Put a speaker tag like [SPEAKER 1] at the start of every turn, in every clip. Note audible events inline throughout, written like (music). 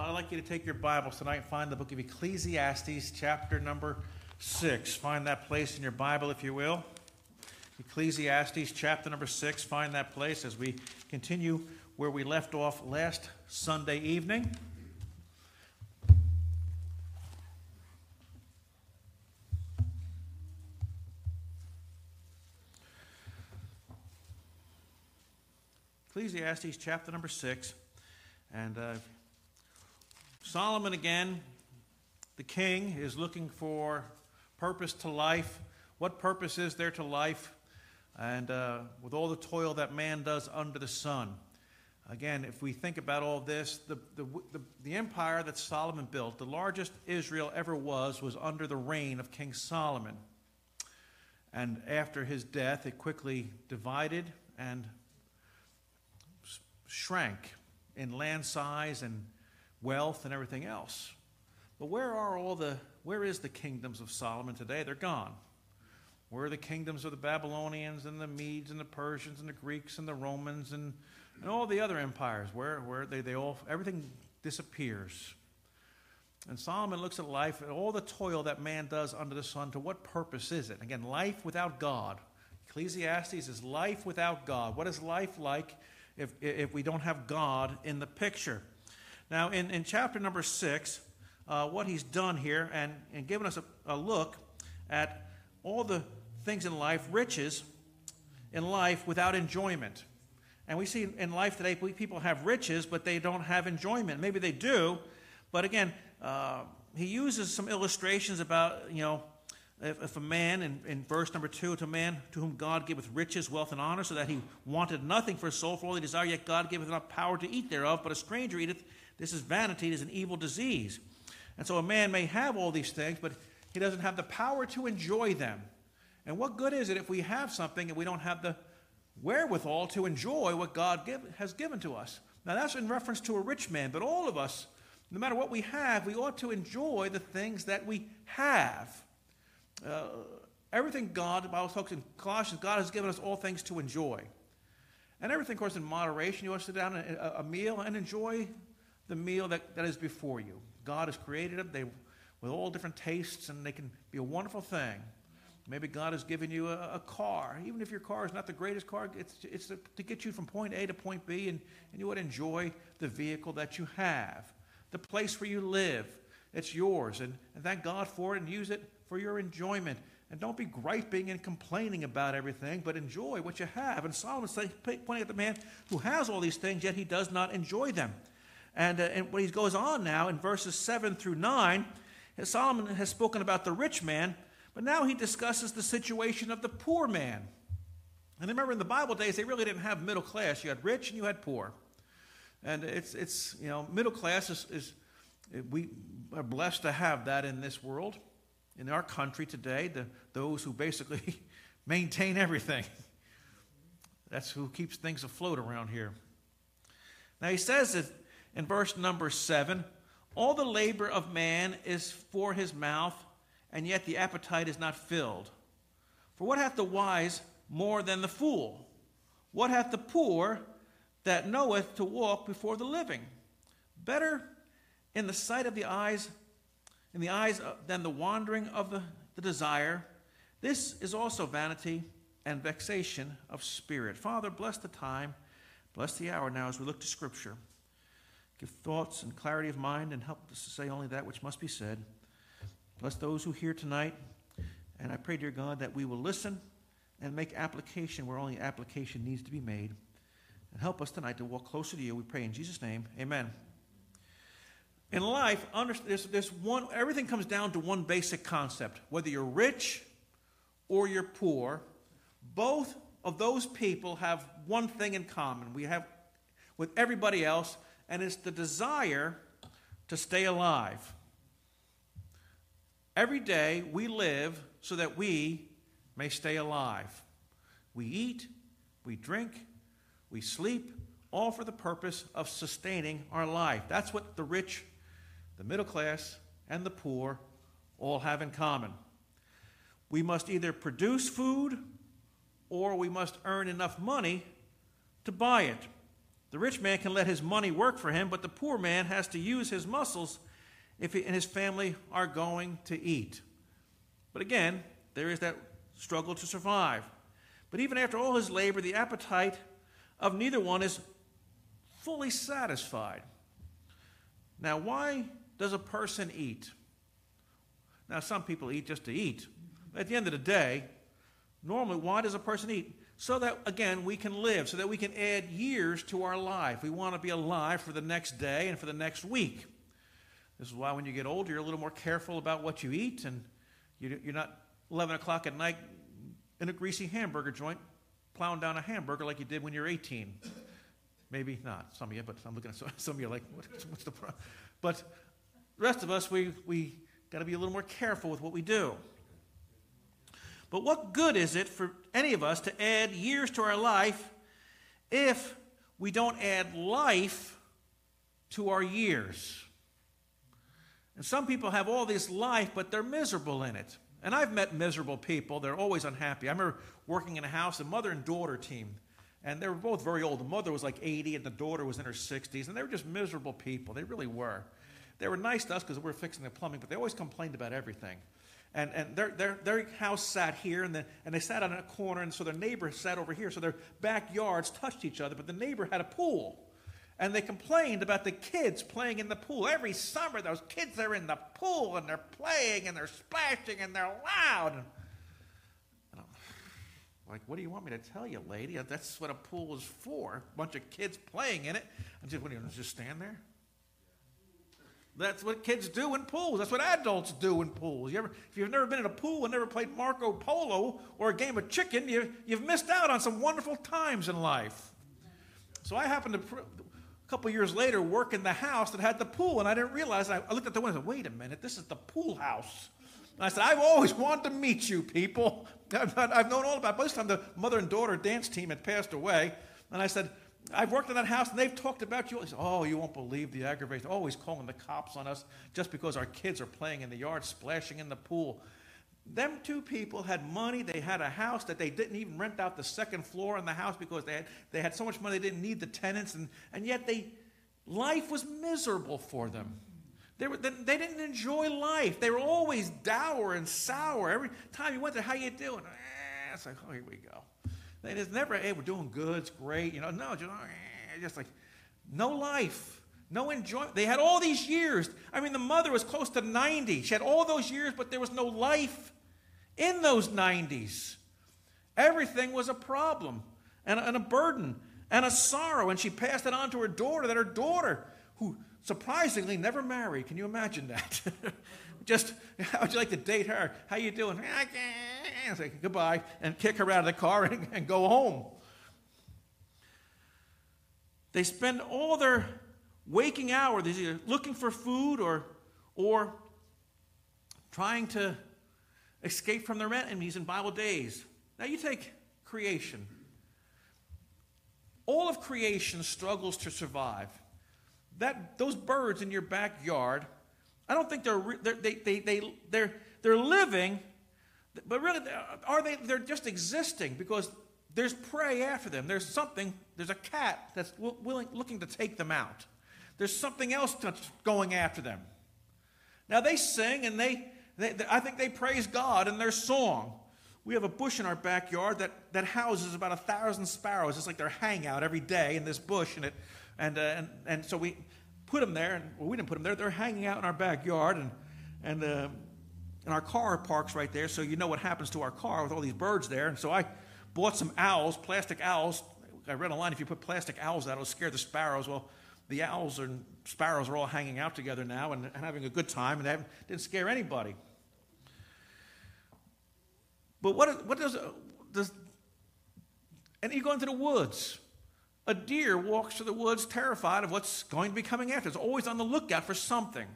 [SPEAKER 1] I'd like you to take your Bibles tonight and find the book of Ecclesiastes, chapter number 6. Find that place in your Bible, if you will. Ecclesiastes, chapter number 6. Find that place as we continue where we left off last Sunday evening. Ecclesiastes chapter number 6. And uh, Solomon, again, the king, is looking for purpose to life. What purpose is there to life? And uh, with all the toil that man does under the sun. Again, if we think about all this, the, the, the, the empire that Solomon built, the largest Israel ever was, was under the reign of King Solomon. And after his death, it quickly divided and shrank in land size and wealth and everything else. But where are all the where is the kingdoms of Solomon today? They're gone. Where are the kingdoms of the Babylonians and the Medes and the Persians and the Greeks and the Romans and, and all the other empires? Where where they, they all everything disappears. And Solomon looks at life and all the toil that man does under the sun. To what purpose is it? Again, life without God. Ecclesiastes is life without God. What is life like? if, if we don't have God in the picture. Now, in, in chapter number six, uh, what he's done here and, and given us a, a look at all the things in life, riches in life without enjoyment. And we see in life today, people have riches, but they don't have enjoyment. Maybe they do, but again, uh, he uses some illustrations about, you know, if, if a man, in, in verse number two, to a man to whom God giveth riches, wealth, and honor, so that he wanted nothing for his soul, for all he desired, yet God giveth not power to eat thereof, but a stranger eateth. This is vanity, it is an evil disease. And so a man may have all these things, but he doesn't have the power to enjoy them. And what good is it if we have something and we don't have the wherewithal to enjoy what God give, has given to us? Now, that's in reference to a rich man, but all of us, no matter what we have, we ought to enjoy the things that we have. Uh, everything God, the Bible talks in Colossians, God has given us all things to enjoy. And everything, of course, in moderation. You want to sit down a, a meal and enjoy the meal that, that is before you. God has created them they, with all different tastes, and they can be a wonderful thing. Maybe God has given you a, a car. Even if your car is not the greatest car, it's, it's to, to get you from point A to point B, and, and you would enjoy the vehicle that you have. The place where you live, it's yours. And, and thank God for it and use it for your enjoyment. And don't be griping and complaining about everything, but enjoy what you have. And Solomon says, pointing at the man who has all these things, yet he does not enjoy them. And, uh, and he goes on now in verses 7 through 9, Solomon has spoken about the rich man, but now he discusses the situation of the poor man. And remember, in the Bible days, they really didn't have middle class. You had rich and you had poor. And it's, it's you know, middle class is, is we are blessed to have that in this world in our country today, the, those who basically (laughs) maintain everything. That's who keeps things afloat around here. Now he says that in verse number seven all the labor of man is for his mouth, and yet the appetite is not filled. For what hath the wise more than the fool? What hath the poor that knoweth to walk before the living? Better in the sight of the eyes in the eyes than the wandering of the, the desire. This is also vanity and vexation of spirit. Father, bless the time, bless the hour now as we look to Scripture. Give thoughts and clarity of mind and help us to say only that which must be said. Bless those who hear tonight. And I pray, dear God, that we will listen and make application where only application needs to be made. And help us tonight to walk closer to you. We pray in Jesus' name. Amen. In life, there's, there's one, everything comes down to one basic concept. Whether you're rich or you're poor, both of those people have one thing in common. We have with everybody else, and it's the desire to stay alive. Every day we live so that we may stay alive. We eat, we drink, we sleep, all for the purpose of sustaining our life. That's what the rich the middle class, and the poor all have in common. We must either produce food or we must earn enough money to buy it. The rich man can let his money work for him, but the poor man has to use his muscles if he and his family are going to eat. But again, there is that struggle to survive. But even after all his labor, the appetite of neither one is fully satisfied. Now, why does a person eat? Now, some people eat just to eat. But At the end of the day, normally, why does a person eat? So that, again, we can live, so that we can add years to our life. We want to be alive for the next day and for the next week. This is why when you get older, you're a little more careful about what you eat, and you're not 11 o'clock at night in a greasy hamburger joint plowing down a hamburger like you did when you were 18. Maybe not, some of you, but I'm looking at some, (laughs) some of you like, what's the problem? But the rest of us, we, we got to be a little more careful with what we do. But what good is it for any of us to add years to our life if we don't add life to our years? And some people have all this life, but they're miserable in it. And I've met miserable people. They're always unhappy. I remember working in a house, a mother and daughter team. And they were both very old. The mother was like 80 and the daughter was in her 60s. And they were just miserable people. They really were. They were nice to us because we were fixing the plumbing, but they always complained about everything. And, and their, their, their house sat here, and, the, and they sat on a corner, and so their neighbor sat over here. So their backyards touched each other, but the neighbor had a pool. And they complained about the kids playing in the pool. Every summer, those kids are in the pool, and they're playing, and they're splashing, and they're loud. And, and like, what do you want me to tell you, lady? That's what a pool is for. A bunch of kids playing in it. And just, what do you just stand there? That's what kids do in pools. That's what adults do in pools. You ever, if you've never been in a pool and never played Marco Polo or a game of chicken, you, you've missed out on some wonderful times in life. So I happened to, a couple years later, work in the house that had the pool, and I didn't realize. I, looked at the window and said, wait a minute, this is the pool house. And I said, I've always wanted to meet you people. (laughs) I've, I've known all about it. By this time, the mother and daughter dance team had passed away. And I said, I've worked in that house and they've talked about you. Said, oh, you won't believe the aggravation. Always calling the cops on us just because our kids are playing in the yard, splashing in the pool. Them two people had money. They had a house that they didn't even rent out the second floor in the house because they had, they had so much money they didn't need the tenants. And, and yet they, life was miserable for them. They, were, they didn't enjoy life. They were always dour and sour. Every time you went there, how you doing? Eh, it's like, oh, here we go. They just never, hey, we're doing good, it's great. You know, no, just, (laughs) just like no life, no enjoyment. They had all these years. I mean, the mother was close to 90. She had all those years, but there was no life in those 90s. Everything was a problem and, and a burden and a sorrow. And she passed it on to her daughter, that her daughter, who surprisingly never married. Can you imagine that? (laughs) Just, (laughs) how would you like to date her? How you doing? I can't say goodbye and kick her out of the car (laughs) and, and go home. They spend all their waking hours either looking for food or, or trying to escape from their enemies in Bible days. Now you take creation. All of creation struggles to survive. That, those birds in your backyard, I don't think they're, they're, they, they, they, they're, they're living, but really, are they? They're just existing because there's prey after them. There's something, there's a cat that's willing, looking to take them out. There's something else that's going after them. Now they sing and they, they, I think they praise God in their song. We have a bush in our backyard that, that houses about a thousand sparrows. It's like their hangout every day in this bush, and it, and, uh, and, and so we put them there, and well, we didn't put them there. They're hanging out in our backyard, and, and, uh, and our car parks right there, so you know what happens to our car with all these birds there. And so I bought some owls, plastic owls. I read online if you put plastic owls out, it'll scare the sparrows. Well, the owls and sparrows are all hanging out together now and, and having a good time, and they didn't scare anybody. But what, what does, does, and you go into the woods. A deer walks through the woods terrified of what's going to be coming after. It's always on the lookout for something.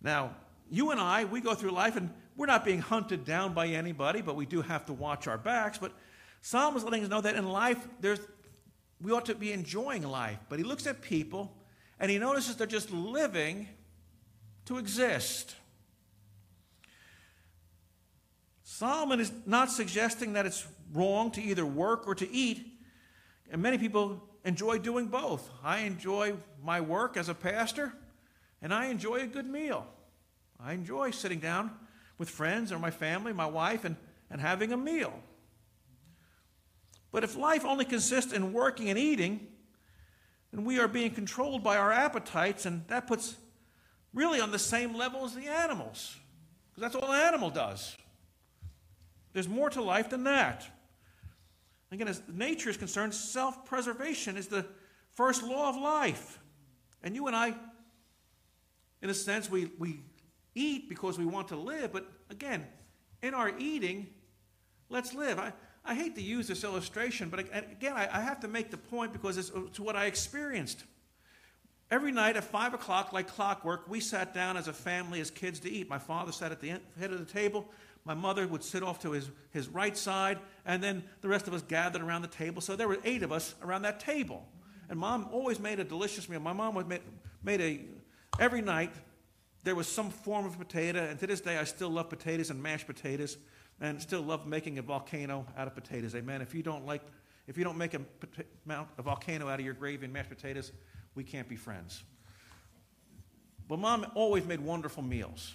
[SPEAKER 1] Now, you and I, we go through life and we're not being hunted down by anybody, but we do have to watch our backs. But Psalm is letting us know that in life, there's, we ought to be enjoying life. But he looks at people and he notices they're just living to exist. Solomon is not suggesting that it's wrong to either work or to eat. And many people enjoy doing both. I enjoy my work as a pastor, and I enjoy a good meal. I enjoy sitting down with friends or my family, my wife, and, and having a meal. But if life only consists in working and eating, then we are being controlled by our appetites, and that puts really on the same level as the animals, because that's all an animal does. There's more to life than that. Again, as nature is concerned, self preservation is the first law of life. And you and I, in a sense, we, we eat because we want to live, but again, in our eating, let's live. I, I hate to use this illustration, but again, I, I have to make the point because it's, it's what I experienced. Every night at 5 o'clock, like clockwork, we sat down as a family, as kids, to eat. My father sat at the head of the table. My mother would sit off to his, his right side, and then the rest of us gathered around the table. So there were eight of us around that table. And mom always made a delicious meal. My mom would make, made a, every night, there was some form of potato, and to this day I still love potatoes and mashed potatoes, and still love making a volcano out of potatoes. Amen. If you don't like, if you don't make a, a volcano out of your gravy and mashed potatoes, we can't be friends. But mom always made wonderful meals.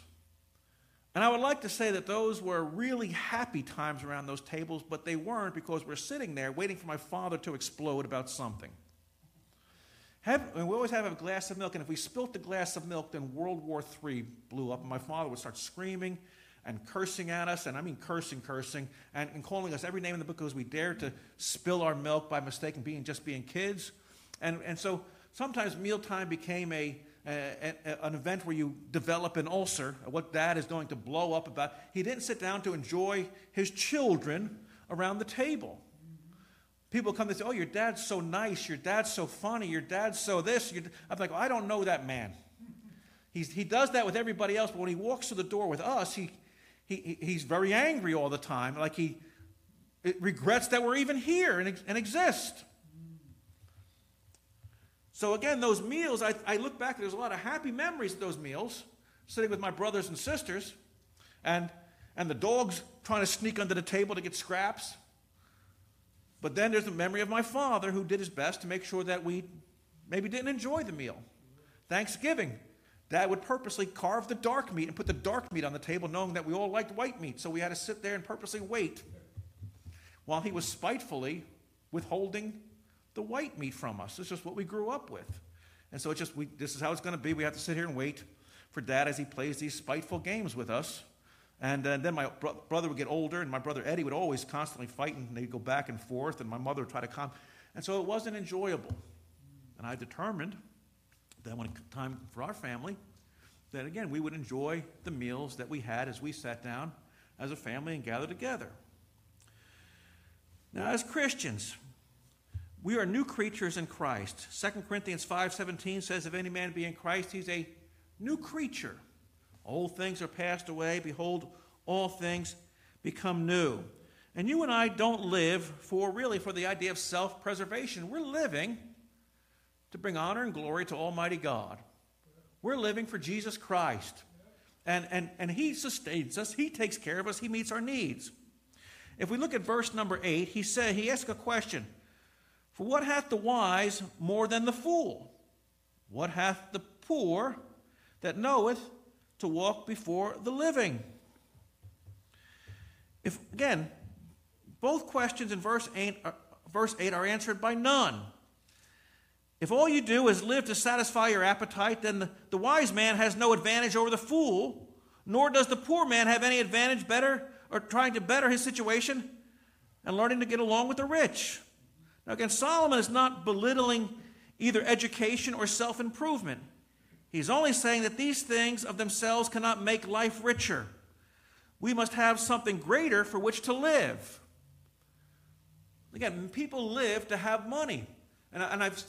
[SPEAKER 1] And I would like to say that those were really happy times around those tables, but they weren't because we're sitting there waiting for my father to explode about something. Have, we always have a glass of milk, and if we spilt the glass of milk, then World War III blew up, and my father would start screaming and cursing at us, and I mean cursing, cursing, and, and calling us every name in the book because we dared to spill our milk by mistake and being just being kids. And, and so sometimes mealtime became a, a, a, an event where you develop an ulcer, what dad is going to blow up about. He didn't sit down to enjoy his children around the table. People come and say, Oh, your dad's so nice. Your dad's so funny. Your dad's so this. I'm like, I don't know that man. He's, he does that with everybody else, but when he walks through the door with us, he, he, he's very angry all the time. Like he regrets that we're even here and, and exist. So, again, those meals, I, I look back, there's a lot of happy memories of those meals, sitting with my brothers and sisters, and, and the dogs trying to sneak under the table to get scraps. But then there's the memory of my father who did his best to make sure that we maybe didn't enjoy the meal. Thanksgiving, Dad would purposely carve the dark meat and put the dark meat on the table, knowing that we all liked white meat. So we had to sit there and purposely wait while he was spitefully withholding the white meat from us. It's just what we grew up with. And so it's just, we, this is how it's going to be. We have to sit here and wait for Dad as he plays these spiteful games with us. And uh, then my bro- brother would get older, and my brother Eddie would always constantly fight, and they'd go back and forth, and my mother would try to calm. And so it wasn't enjoyable. And I determined that when time for our family, that again, we would enjoy the meals that we had as we sat down as a family and gathered together. Now, as Christians, we are new creatures in Christ. 2 Corinthians 5:17 says if any man be in Christ he's a new creature. Old things are passed away. Behold, all things become new. And you and I don't live for really for the idea of self preservation. We're living to bring honor and glory to Almighty God. We're living for Jesus Christ. And, and, and He sustains us, He takes care of us, He meets our needs. If we look at verse number 8, he said, He asked a question For what hath the wise more than the fool? What hath the poor that knoweth to walk before the living. If again, both questions in verse 8, are, uh, verse 8 are answered by none. If all you do is live to satisfy your appetite, then the, the wise man has no advantage over the fool, nor does the poor man have any advantage better or trying to better his situation and learning to get along with the rich. Now, again, Solomon is not belittling either education or self improvement. He's only saying that these things of themselves cannot make life richer. We must have something greater for which to live. Again, people live to have money. And, I, have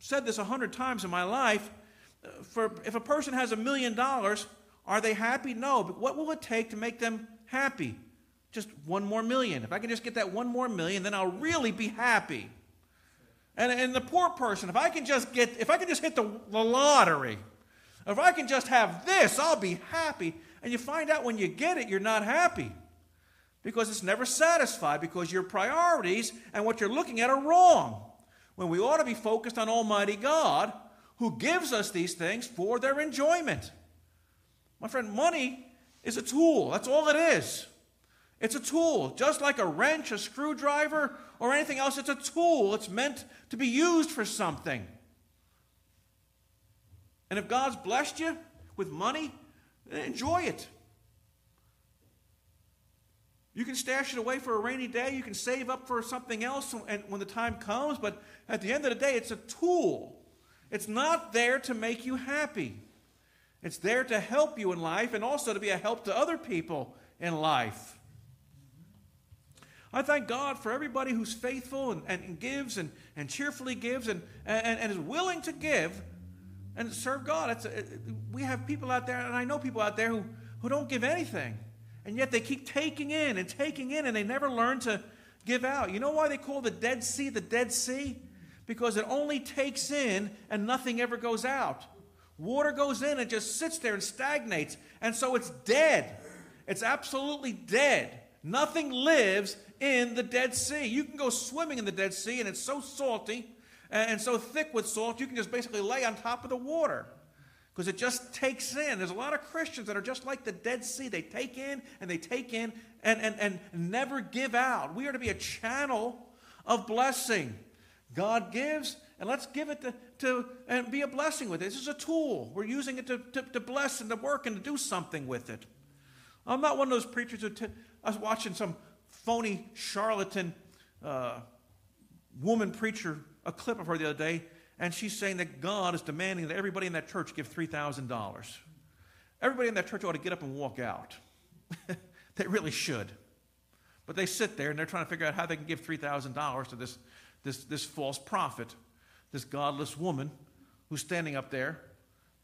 [SPEAKER 1] said this a hundred times in my life. For, if a person has a million dollars, are they happy? No. But what will it take to make them happy? Just one more million. If I can just get that one more million, then I'll really be happy. And, and the poor person, if I can just get, if I can just hit the, the lottery, if I can just have this, I'll be happy. And you find out when you get it, you're not happy because it's never satisfied because your priorities and what you're looking at are wrong. when we ought to be focused on Almighty God who gives us these things for their enjoyment. My friend, money is a tool. That's all it is. It's a tool. Just like a wrench, a screwdriver, or anything else, it's a tool. It's meant to be used for something. And if God's blessed you with money, enjoy it. You can stash it away for a rainy day. You can save up for something else and when the time comes. But at the end of the day, it's a tool. It's not there to make you happy. It's there to help you in life and also to be a help to other people in life. I thank God for everybody who's faithful and, and, gives and, and cheerfully gives and, and, and is willing to give and serve God. It's a, we have people out there, and I know people out there who, who don't give anything. And yet they keep taking in and taking in, and they never learn to give out. You know why they call the Dead Sea the Dead Sea? Because it only takes in and nothing ever goes out. Water goes in and just sits there and stagnates. And so it's dead. It's absolutely dead. Nothing lives in the Dead Sea. You can go swimming in the Dead Sea, and it's so salty and so thick with salt, you can just basically lay on top of the water because it just takes in. There's a lot of Christians that are just like the Dead Sea. They take in and they take in and, and, and never give out. We are to be a channel of blessing. God gives, and let's give it to, to and be a blessing with it. This is a tool. We're using it to, to, to bless and to work and to do something with it. I'm not one of those preachers who, t- I was watching some phony charlatan uh, woman preacher, a clip of her the other day, and she's saying that God is demanding that everybody in that church give $3,000. Everybody in that church ought to get up and walk out. (laughs) they really should. But they sit there and they're trying to figure out how they can give $3,000 to this, this, this false prophet, this godless woman who's standing up there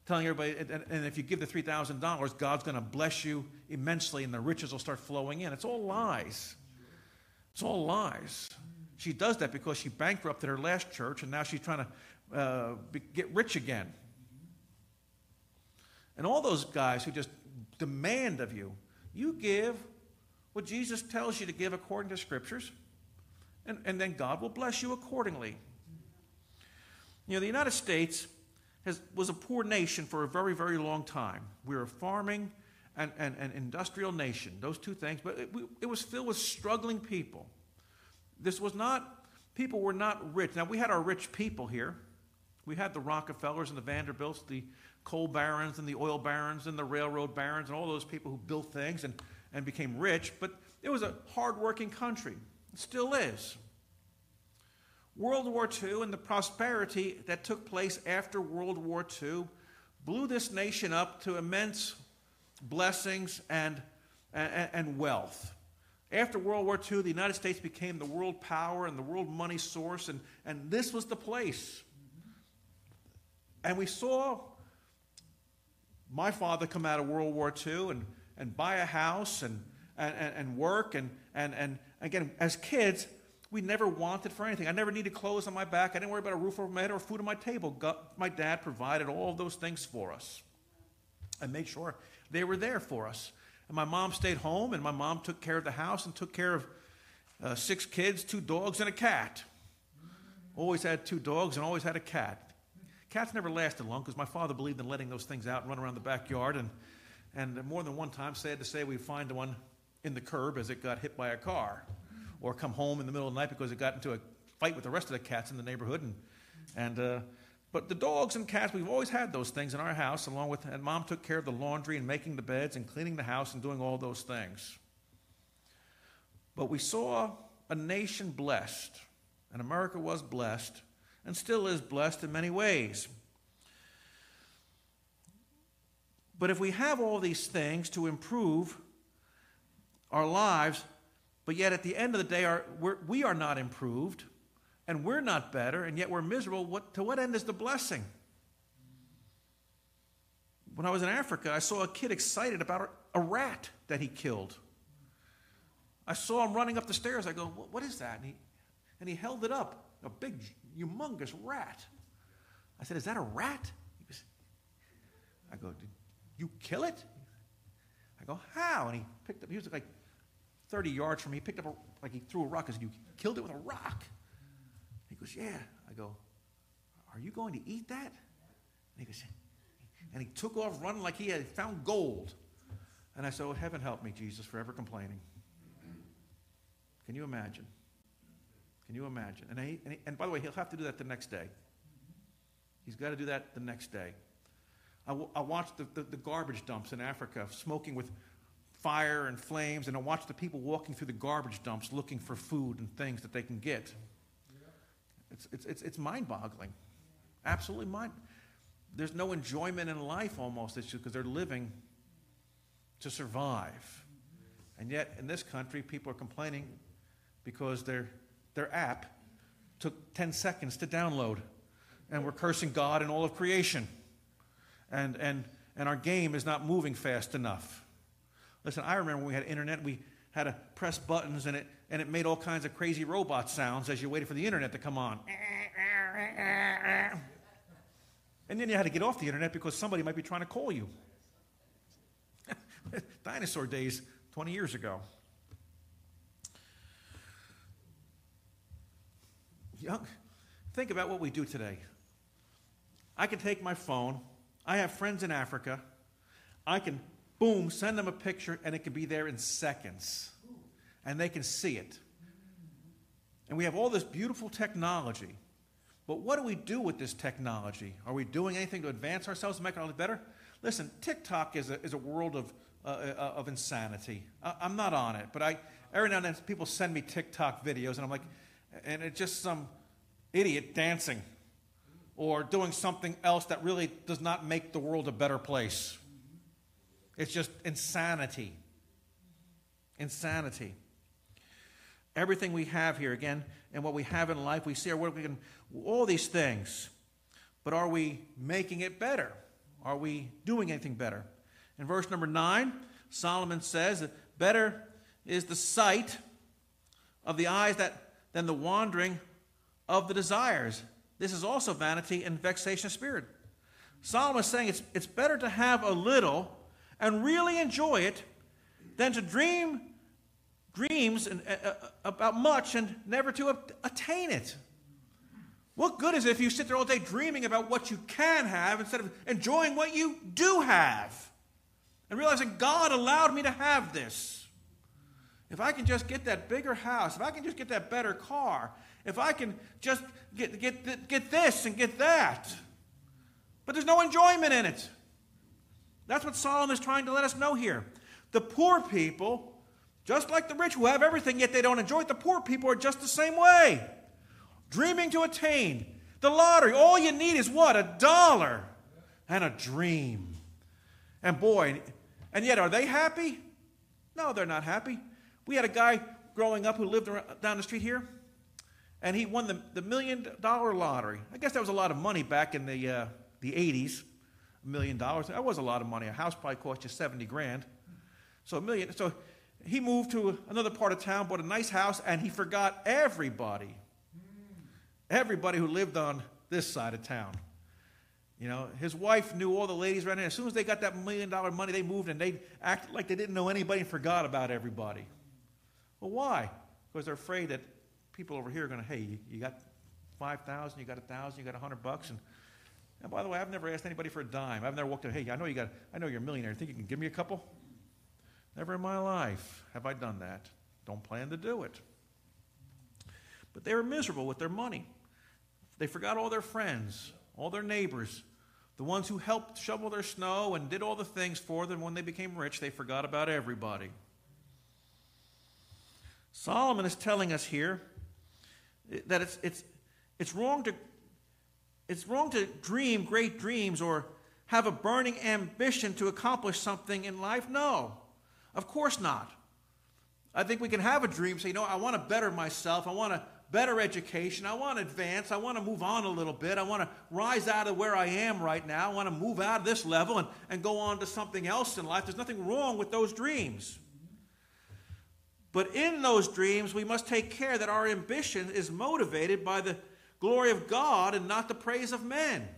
[SPEAKER 1] telling everybody, and, and if you give the $3,000, God's going to bless you immensely and the riches will start flowing in. It's all lies. It's all lies. She does that because she bankrupted her last church and now she's trying to uh, be, get rich again. And all those guys who just demand of you, you give what Jesus tells you to give according to scriptures, and, and then God will bless you accordingly. You know, the United States has, was a poor nation for a very, very long time. We were farming and, and, and industrial nation, those two things, but it, it was filled with struggling people. This was not, people were not rich. Now, we had our rich people here. We had the Rockefellers and the Vanderbilts, the coal barons and the oil barons and the railroad barons and all those people who built things and, and became rich, but it was a hardworking country. It still is. World War II and the prosperity that took place after World War II blew this nation up to immense blessings and, and, and wealth. After World War II, the United States became the world power and the world money source, and, and this was the place. And we saw my father come out of World War II and, and buy a house and, and, and work. And, and, and again, as kids, we never wanted for anything. I never needed clothes on my back. I didn't worry about a roof over my head or food on my table. My dad provided all those things for us and made sure they were there for us. And my mom stayed home, and my mom took care of the house and took care of uh, six kids, two dogs, and a cat. Always had two dogs and always had a cat. Cats never lasted long because my father believed in letting those things out and run around the backyard. And, and more than one time, sad to say, we'd find one in the curb as it got hit by a car, or come home in the middle of the night because it got into a fight with the rest of the cats in the neighborhood. And, and uh, but the dogs and cats, we've always had those things in our house, along with, and mom took care of the laundry and making the beds and cleaning the house and doing all those things. But we saw a nation blessed, and America was blessed, and still is blessed in many ways. But if we have all these things to improve our lives, but yet at the end of the day, our, we are not improved, and we're not better, and yet we're miserable, what, to what end is the blessing? When I was in Africa, I saw a kid excited about a, rat that he killed. I saw him running up the stairs. I go, What is that? And he, and he held it up, a big, humongous rat. I said, Is that a rat? He was, I go, Did you kill it? I go, How? And he picked up, he was like 30 yards from me. He picked up, a, like he threw a rock. I said, You killed it with a rock? He goes, Yeah. I go, Are you going to eat that? And he goes, and he took off running like he had found gold. And I said, Oh, heaven help me, Jesus, forever complaining. Can you imagine? Can you imagine? And, he, and, he, and by the way, he'll have to do that the next day. He's got to do that the next day. I, I watched the, the, the, garbage dumps in Africa, smoking with fire and flames, and I watched the people walking through the garbage dumps looking for food and things that they can get. It's, it's, it's, it's mind boggling. Absolutely mind There's no enjoyment in life almost. It's just because they're living to survive. And yet, in this country, people are complaining because their, their app took 10 seconds to download. And we're cursing God and all of creation. And, and, and our game is not moving fast enough. Listen, I remember when we had internet, we had to press buttons and it, and it made all kinds of crazy robot sounds as you waited for the internet to come on. And then you had to get off the internet because somebody might be trying to call you. (laughs) Dinosaur days 20 years ago. Young, think about what we do today. I can take my phone. I have friends in Africa. I can, boom, send them a picture, and it can be there in seconds. And they can see it. And we have all this beautiful technology. But what do we do with this technology? Are we doing anything to advance ourselves, to make our life better? Listen, TikTok is a, is a world of uh, uh, of insanity. I, am not on it, but I every now and then people send me TikTok videos, and I'm like, and it's just some idiot dancing or doing something else that really does not make the world a better place. It's just insanity. Insanity. Everything we have here, again, and what we have in life, we see our work, we can, all these things. But are we making it better? Are we doing anything better? In verse number 9, Solomon says that better is the sight of the eyes that, than the wandering of the desires. This is also vanity and vexation of spirit. Solomon is saying it's, it's better to have a little and really enjoy it than to dream dreams and, uh, uh about much and never to attain it. What good is it if you sit there all day dreaming about what you can have instead of enjoying what you do have? and realizing God allowed me to have this. If I can just get that bigger house, if I can just get that better car, if I can just get, get, get this and get that. But there's no enjoyment in it. That's what Solomon is trying to let us know here. The poor people, just like the rich who have everything yet they don't enjoy it, the poor people are just the same way. Dreaming to attain the lottery. All you need is what? A dollar and a dream. And boy, and yet, are they happy? No, they're not happy. We had a guy growing up who lived down the street here, and he won the, the million dollar lottery. I guess that was a lot of money back in the, uh, the 80s. Million dollars. That was a lot of money. A house probably cost you 70 grand. So a million. So he moved to another part of town, bought a nice house, and he forgot everybody. Everybody who lived on this side of town. You know, his wife knew all the ladies around here. As soon as they got that million dollar money, they moved and they acted like they didn't know anybody and forgot about everybody. Well, why? Because they're afraid that people over here are going to, hey, you, you got 5000 you got 1000 you got 100 bucks. And, and by the way, I've never asked anybody for a dime. I've never walked in, hey, I know you got, I know you're a millionaire. Think you can give me a couple? Never in my life have I done that. Don't plan to do it. But they were miserable with their money. They forgot all their friends all their neighbors, the ones who helped shovel their snow and did all the things for them when they became rich, they forgot about everybody. Solomon is telling us here that it's, it's, it's, wrong to, it's wrong to dream great dreams or have a burning ambition to accomplish something in life. No, of course not. I think we can have a dream, say, you know, I want to better myself. I want to better education. I want to advance. I want to move on a little bit. I want to rise out of where I am right now. I want to move out of this level and, and go on to something else in life. There's nothing wrong with those dreams. But in those dreams, we must take care that our ambition is motivated by the glory of God and not the praise of men.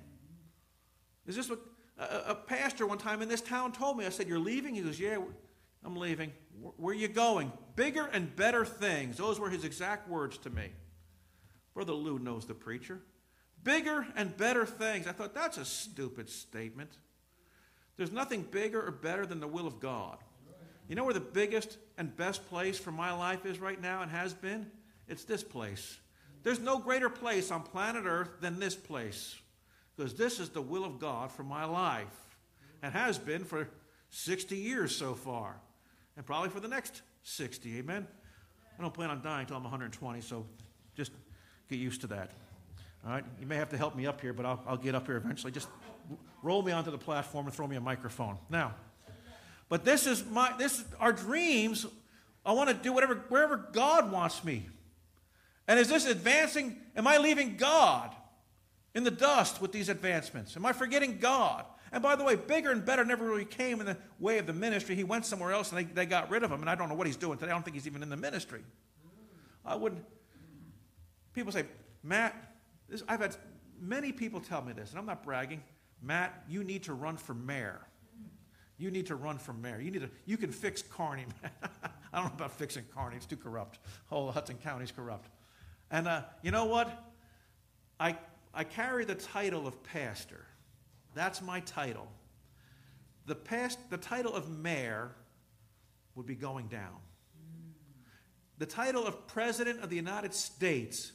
[SPEAKER 1] Is this what a, a pastor one time in this town told me? I said, You're leaving? He goes, Yeah, I'm leaving. Where are you going? Bigger and better things. Those were his exact words to me. Brother Lou knows the preacher. bigger and better things. I thought that's a stupid statement. There's nothing bigger or better than the will of God. You know where the biggest and best place for my life is right now and has been? It's this place. There's no greater place on planet Earth than this place because this is the will of God for my life and has been for 60 years so far and probably for the next 60. Amen? I don't plan on dying until I'm 120, so just get used to that. All right? You may have to help me up here, but I'll, I'll get up here eventually. Just roll me onto the platform and throw me a microphone. Now, but this is my this our dreams. I want to do whatever wherever God wants me. And is this advancing? Am I leaving God in the dust with these advancements? Am I forgetting God? And by the way, bigger and better never really came in the way of the ministry. He went somewhere else and they, they got rid of him. And I don't know what he's doing today. I don't think he's even in the ministry. I wouldn't. People say, Matt, this, I've had many people tell me this, and I'm not bragging. Matt, you need to run for mayor. You need to run for mayor. You need to. You can fix Kearny. (laughs) Man. I don't know about fixing Kearny. It's too corrupt. Whole Hudson County's corrupt. And uh, you know what? I I carry the title of pastor. That's my title. The past, the title of mayor would be going down. The title of president of the United States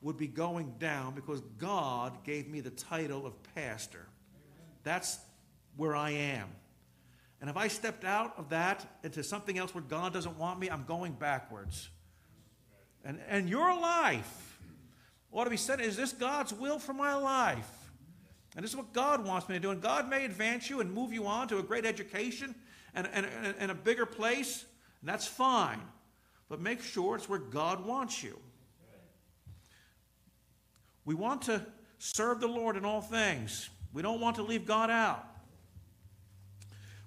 [SPEAKER 1] would be going down because God gave me the title of pastor. That's where I am. And if I stepped out of that into something else where God doesn't want me, I'm going backwards. And, and your life ought to be said, is this God's will for my life? And this is what God wants me to do. And God may advance you and move you on to a great education and, and, and a bigger place, and that's fine. But make sure it's where God wants you. We want to serve the Lord in all things. We don't want to leave God out.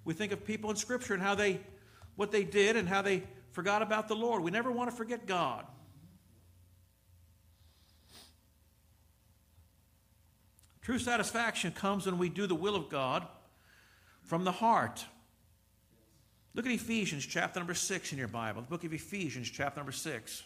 [SPEAKER 1] We think of people in Scripture and how they, what they did and how they forgot about the Lord. We never want to forget God. True satisfaction comes when we do the will of God from the heart. Look at Ephesians chapter number 6 in your Bible. The book of Ephesians chapter number 6.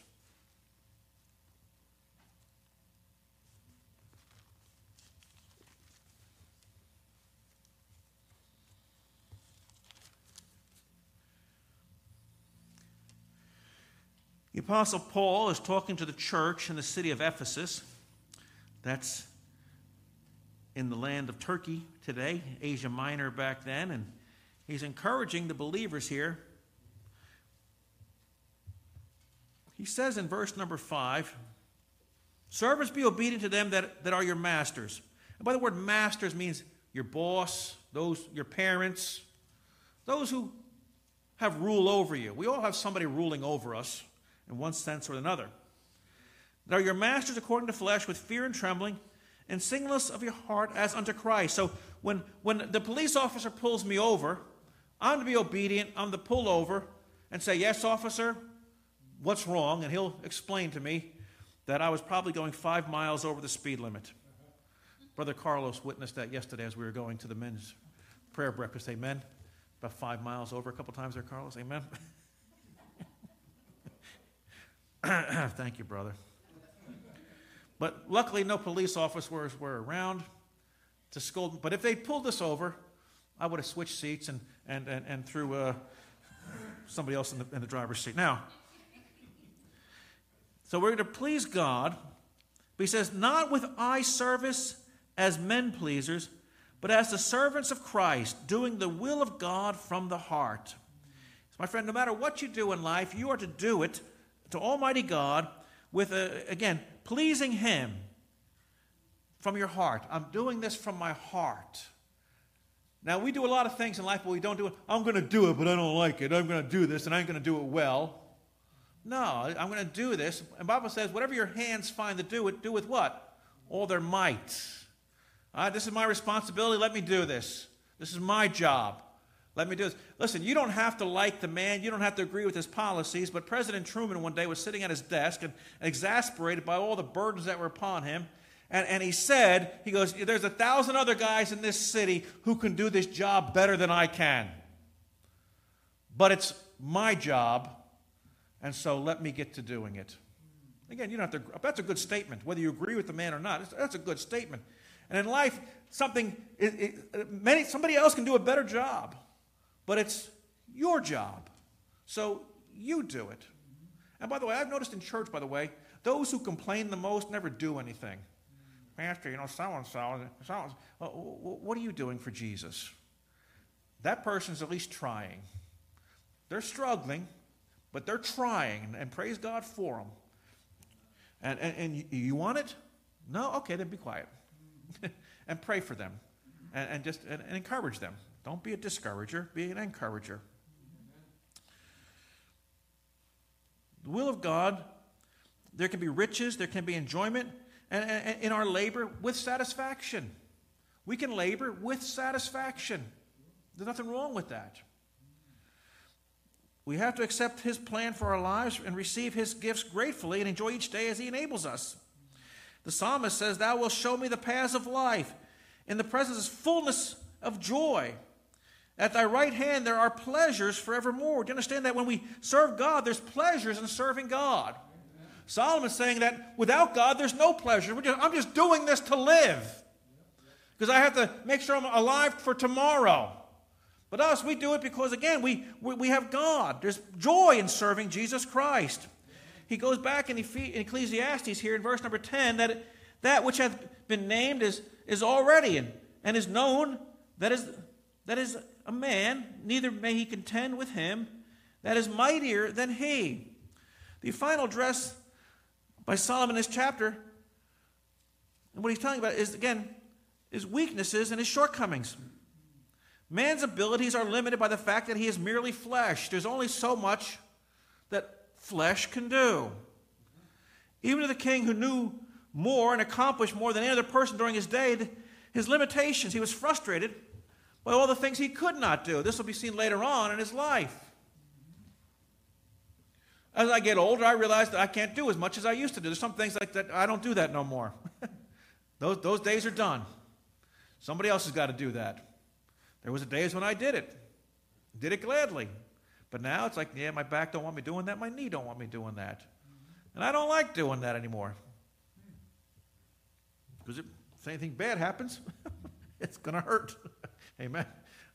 [SPEAKER 1] The Apostle Paul is talking to the church in the city of Ephesus. That's in the land of Turkey today, Asia Minor back then, and he's encouraging the believers here. He says in verse number five, Servants, be obedient to them that, that are your masters. And by the word masters means your boss, those your parents, those who have rule over you. We all have somebody ruling over us in one sense or another. That are your masters according to flesh with fear and trembling and singleness of your heart as unto Christ. So when, when the police officer pulls me over, I'm to be obedient. I'm to pull over and say, Yes, officer, what's wrong? And he'll explain to me that I was probably going five miles over the speed limit. Brother Carlos witnessed that yesterday as we were going to the men's prayer breakfast. Amen. About five miles over a couple times there, Carlos. Amen. (laughs) (clears throat) Thank you, brother. But luckily, no police officers were around to scold. But if they pulled us over, I would have switched seats and, and, and, and threw uh, somebody else in the, in the driver's seat. Now, so we're going to please God. But he says, not with eye service as men pleasers, but as the servants of Christ, doing the will of God from the heart. So, my friend, no matter what you do in life, you are to do it to Almighty God with, a, again, pleasing Him from your heart. I'm doing this from my heart. Now, we do a lot of things in life, but we don't do it. I'm going to do it, but I don't like it. I'm going to do this, and I'm going to do it well. No, I'm going to do this. And Bible says, whatever your hands find to do it, do with what? All their might. This is my responsibility. Let me do this. This is my job. Let me do this. Listen, you don't have to like the man, you don't have to agree with his policies, but President Truman one day was sitting at his desk and exasperated by all the burdens that were upon him. And, and he said, he goes, There's a thousand other guys in this city who can do this job better than I can. But it's my job, and so let me get to doing it. Again, you don't have to, that's a good statement, whether you agree with the man or not. That's a good statement. And in life, something, it, it, many, somebody else can do a better job, but it's your job. So you do it. And by the way, I've noticed in church, by the way, those who complain the most never do anything. Pastor, you know, so and so, what are you doing for Jesus? That person's at least trying. They're struggling, but they're trying, and praise God for them. And, and, and you want it? No? Okay, then be quiet. (laughs) and pray for them. And, and just and, and encourage them. Don't be a discourager, be an encourager. The will of God, there can be riches, there can be enjoyment, and, and, in our labor with satisfaction. We can labor with satisfaction. There's nothing wrong with that. We have to accept His plan for our lives and receive His gifts gratefully and enjoy each day as He enables us. The psalmist says, Thou wilt show me the paths of life. In the presence is fullness of joy. At thy right hand there are pleasures forevermore. Do you understand that when we serve God, there's pleasures in serving God? Solomon's saying that without God, there's no pleasure. I'm just doing this to live because I have to make sure I'm alive for tomorrow. But us, we do it because, again, we, we, we have God. There's joy in serving Jesus Christ. He goes back in, Ecclesiastes here in verse number 10 that it, that which hath been named is, is already and, and is known, that is, that is a man, neither may he contend with him that is mightier than he. The final address by Solomon in this chapter, and what he's talking about is, again, his weaknesses and his shortcomings. Man's abilities are limited by the fact that he is merely flesh. There's only so much that flesh can do. Even to the king who knew more and accomplished more than any other person during his day, his limitations, he was frustrated by all the things he could not do. This will be seen later on in his life. As I get older, I realize that I can't do as much as I used to do. There's some things like that, I don't do that no more. (laughs) those, those days are done. Somebody else has got to do that. There was days when I did it, did it gladly. But now it's like, yeah, my back don't want me doing that, my knee don't want me doing that. And I don't like doing that anymore. Because if anything bad happens, (laughs) it's going to hurt. (laughs) Amen.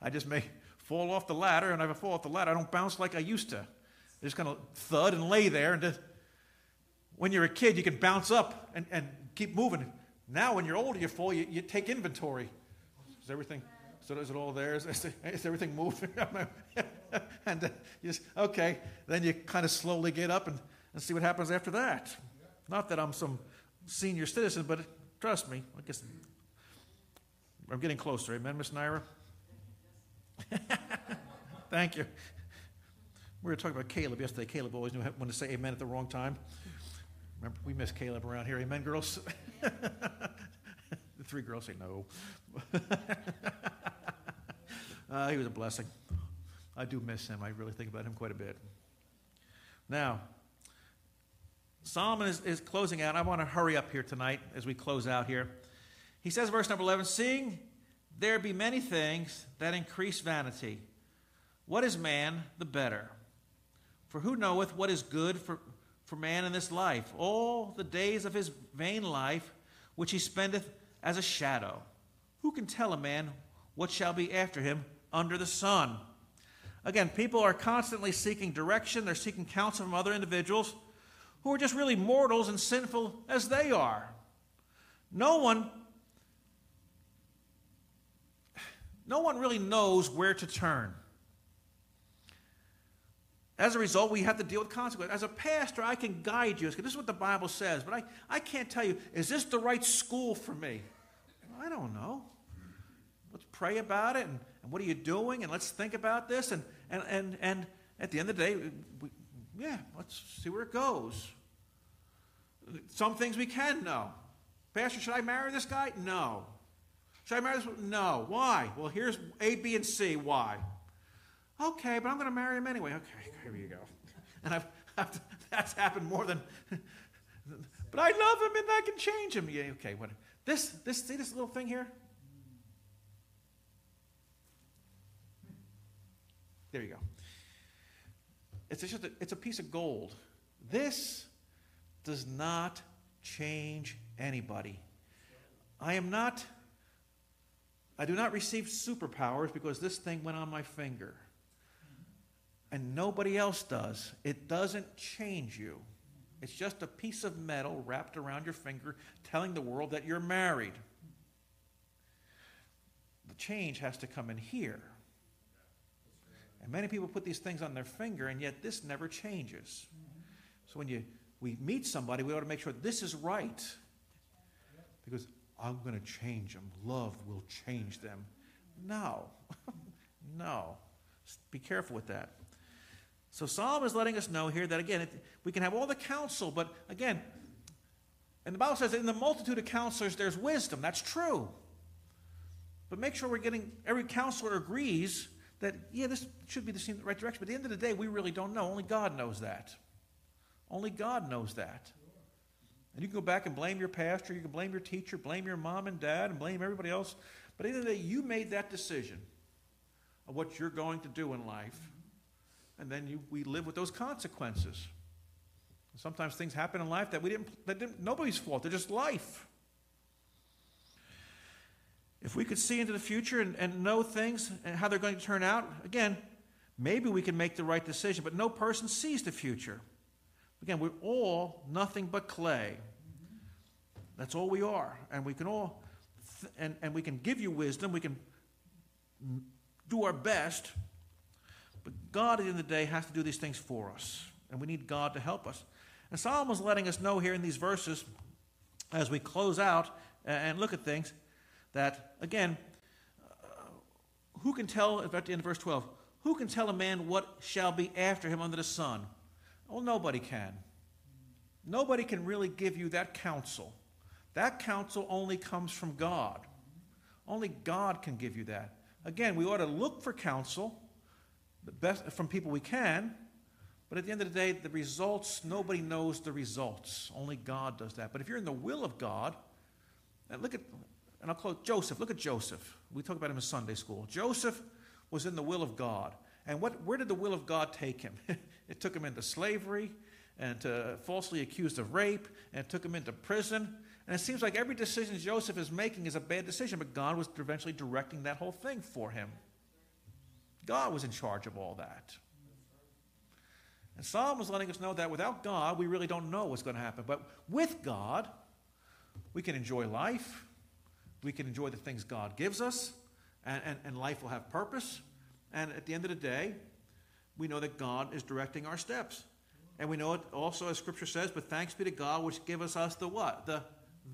[SPEAKER 1] I just may fall off the ladder, and if I fall off the ladder, I don't bounce like I used to. I just kind of thud and lay there. And just, when you're a kid, you can bounce up and, and keep moving. Now, when you're older, you fall, you, you take inventory. Is everything, so is it all there? Is, is everything moving? (laughs) and uh, you just, okay. Then you kind of slowly get up and, and see what happens after that. Not that I'm some senior citizen, but trust me, I guess I'm getting closer. Amen, Miss Naira? (laughs) Thank you. We were talking about Caleb yesterday. Caleb always knew when to say amen at the wrong time. Remember, we miss Caleb around here. Amen, girls? (laughs) the three girls say no. (laughs) uh, he was a blessing. I do miss him. I really think about him quite a bit. Now, Solomon is, is closing out. I want to hurry up here tonight as we close out here. He says, verse number 11, Seeing there be many things that increase vanity, what is man the better? For who knoweth what is good for, for man in this life? All the days of his vain life, which he spendeth as a shadow. Who can tell a man what shall be after him under the sun? Again, people are constantly seeking direction, they're seeking counsel from other individuals who are just really mortals and sinful as they are. No one no one really knows where to turn. As a result, we have to deal with consequences. As a pastor, I can guide you. This is what the Bible says, but I, I can't tell you, is this the right school for me? I don't know. Let's pray about it, and, and what are you doing? And let's think about this. And, and, and, and at the end of the day, we, yeah, let's see where it goes. Some things we can know. Pastor, should I marry this guy? No. Should I marry this? No. Why? Well, here's A, B, and C. Why? Okay, but I'm going to marry him anyway. Okay, here you go. (laughs) And I've, I've, that's happened more than. (laughs) but I love him and I can change him. Yeah, okay, what? This, this, see this little thing here? There you go. It's just a, it's a piece of gold. This does not change anybody. I am not, I do not receive superpowers because this thing went on my finger. And nobody else does. It doesn't change you. It's just a piece of metal wrapped around your finger telling the world that you're married. The change has to come in here. And many people put these things on their finger, and yet this never changes. So when you, we meet somebody, we ought to make sure this is right. Because I'm going to change them. Love will change them. No. (laughs) no. Be careful with that. So Solomon is letting us know here that, again, we can have all the counsel, but again, and the Bible says in the multitude of counselors there's wisdom. That's true. But make sure we're getting, every counselor agrees that, yeah, this should be the same right direction. But at the end of the day, we really don't know. Only God knows that. Only God knows that. And you can go back and blame your pastor, you can blame your teacher, blame your mom and dad, and blame everybody else. But end day, you made that decision of what you're going to do in life. And then you, we live with those consequences. Sometimes things happen in life that we didn't, that didn't, nobody's fault. They're just life. If we could see into the future and, and know things and how they're going to turn out, again, maybe we can make the right decision, but no person sees the future. Again, we're all nothing but clay. That's all we are. And we can all, th- and, and we can give you wisdom, we can do our best, but God at the end of the day has to do these things for us. And we need God to help us. And Solomon's letting us know here in these verses, as we close out and look at things, that, again, uh, who can tell, at the end of verse 12, who can tell a man what shall be after him under the sun? Well, nobody can. Nobody can really give you that counsel. That counsel only comes from God. Only God can give you that. Again, we ought to look for counsel the best, from people we can, but at the end of the day, the results, nobody knows the results. Only God does that. But if you're in the will of God, and look at and I'll close Joseph. Look at Joseph. We talk about him in Sunday school. Joseph was in the will of God. And what, where did the will of God take him? (laughs) it took him into slavery and to, falsely accused of rape, and took him into prison. And it seems like every decision Joseph is making is a bad decision, but God was eventually directing that whole thing for him. God was in charge of all that. And Solomon was letting us know that without God, we really don't know what's going to happen. But with God, we can enjoy life, we can enjoy the things God gives us, and, and, and life will have purpose. And at the end of the day, we know that God is directing our steps. And we know it also, as Scripture says, but thanks be to God which giveth us the what? The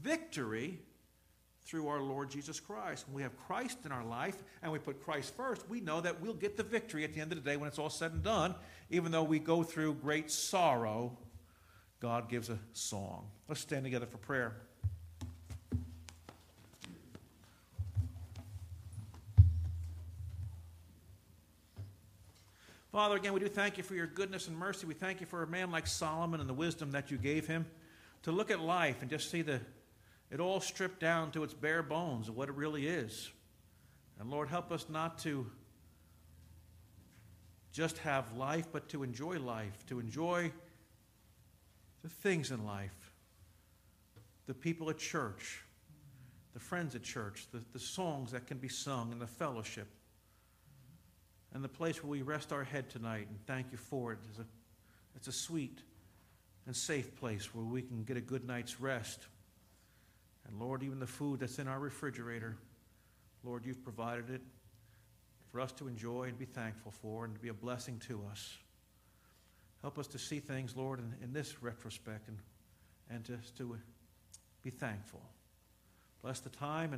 [SPEAKER 1] victory through our Lord Jesus Christ. When we have Christ in our life and we put Christ first, we know that we'll get the victory at the end of the day when it's all said and done. Even though we go through great sorrow, God gives a song. Let's stand together for prayer. Father, again, we do thank you for your goodness and mercy. We thank you for a man like Solomon and the wisdom that you gave him to look at life and just see the, it all stripped down to its bare bones of what it really is. And Lord, help us not to just have life, but to enjoy life, to enjoy the things in life, the people at church, the friends at church, the, the songs that can be sung, and the fellowship and the place where we rest our head tonight and thank you for it. It's a, it's a sweet and safe place where we can get a good night's rest. And Lord, even the food that's in our refrigerator, Lord, you've provided it for us to enjoy and be thankful for and to be a blessing to us. Help us to see things, Lord, in, in this retrospect and, and just to be thankful. Bless the time and